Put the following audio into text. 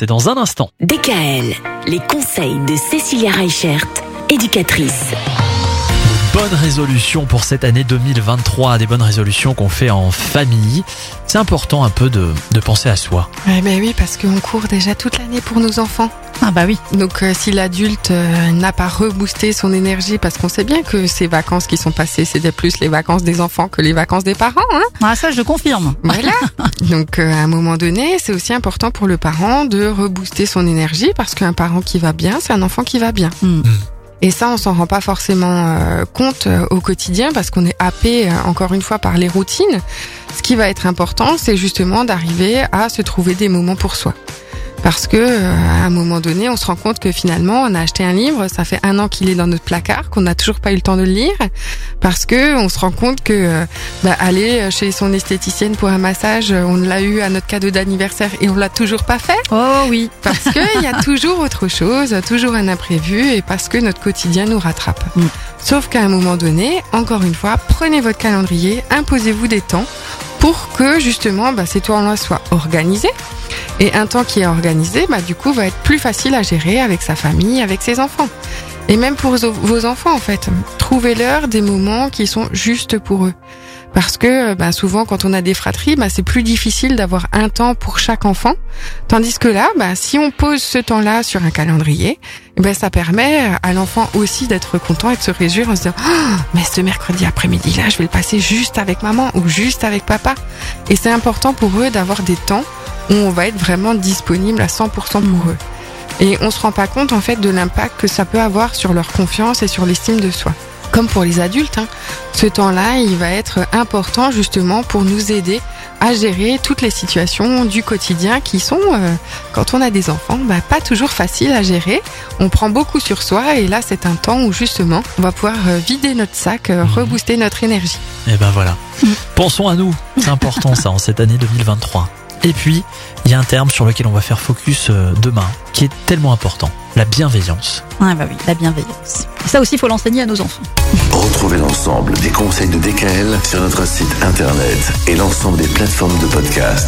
C'est dans un instant. DKL, les conseils de Cécilia Reichert, éducatrice. Bonnes résolutions pour cette année 2023, des bonnes résolutions qu'on fait en famille. C'est important un peu de, de penser à soi. Ouais, ben oui, parce qu'on court déjà toute l'année pour nos enfants. Ah bah oui. Donc euh, si l'adulte euh, n'a pas reboosté son énergie, parce qu'on sait bien que ces vacances qui sont passées, c'était plus les vacances des enfants que les vacances des parents. Hein Ah ça je confirme. voilà. Donc euh, à un moment donné, c'est aussi important pour le parent de rebooster son énergie, parce qu'un parent qui va bien, c'est un enfant qui va bien. Hmm. Et ça, on s'en rend pas forcément euh, compte euh, au quotidien parce qu'on est happé, encore une fois, par les routines. Ce qui va être important, c'est justement d'arriver à se trouver des moments pour soi. Parce que euh, à un moment donné, on se rend compte que finalement, on a acheté un livre, ça fait un an qu'il est dans notre placard, qu'on n'a toujours pas eu le temps de le lire, parce que on se rend compte que euh, bah, aller chez son esthéticienne pour un massage, euh, on l'a eu à notre cadeau d'anniversaire et on l'a toujours pas fait. Oh oui. Parce qu'il y a toujours autre chose, toujours un imprévu et parce que notre quotidien nous rattrape. Mm. Sauf qu'à un moment donné, encore une fois, prenez votre calendrier, imposez-vous des temps pour que justement bah, ces temps-là soient organisés. Et un temps qui est organisé, bah, du coup, va être plus facile à gérer avec sa famille, avec ses enfants. Et même pour vos- enfants, en fait. Trouvez-leur des moments qui sont justes pour eux. Parce que bah, souvent, quand on a des fratries, bah, c'est plus difficile d'avoir un temps pour chaque enfant. Tandis que là, bah, si on pose ce temps-là sur un calendrier, eh ben, ça permet à l'enfant aussi d'être content et de se réjouir en se disant Ah, mais ce mercredi après-midi-là, je vais le passer juste avec maman ou juste avec papa. Et c'est important pour eux d'avoir des temps où on va être vraiment disponible à 100% pour eux. Et on se rend pas compte en fait de l'impact que ça peut avoir sur leur confiance et sur l'estime de soi. Comme pour les adultes, hein. ce temps-là, il va être important justement pour nous aider à gérer toutes les situations du quotidien qui sont, euh, quand on a des enfants, bah, pas toujours faciles à gérer. On prend beaucoup sur soi et là, c'est un temps où justement, on va pouvoir euh, vider notre sac, euh, rebooster notre énergie. Et ben voilà. Pensons à nous. C'est important ça en cette année 2023. Et puis, il y a un terme sur lequel on va faire focus euh, demain, qui est tellement important. La bienveillance. Ah bah oui, la bienveillance. Et ça aussi il faut l'enseigner à nos enfants. Retrouvez l'ensemble des conseils de DKL sur notre site internet et l'ensemble des plateformes de podcast.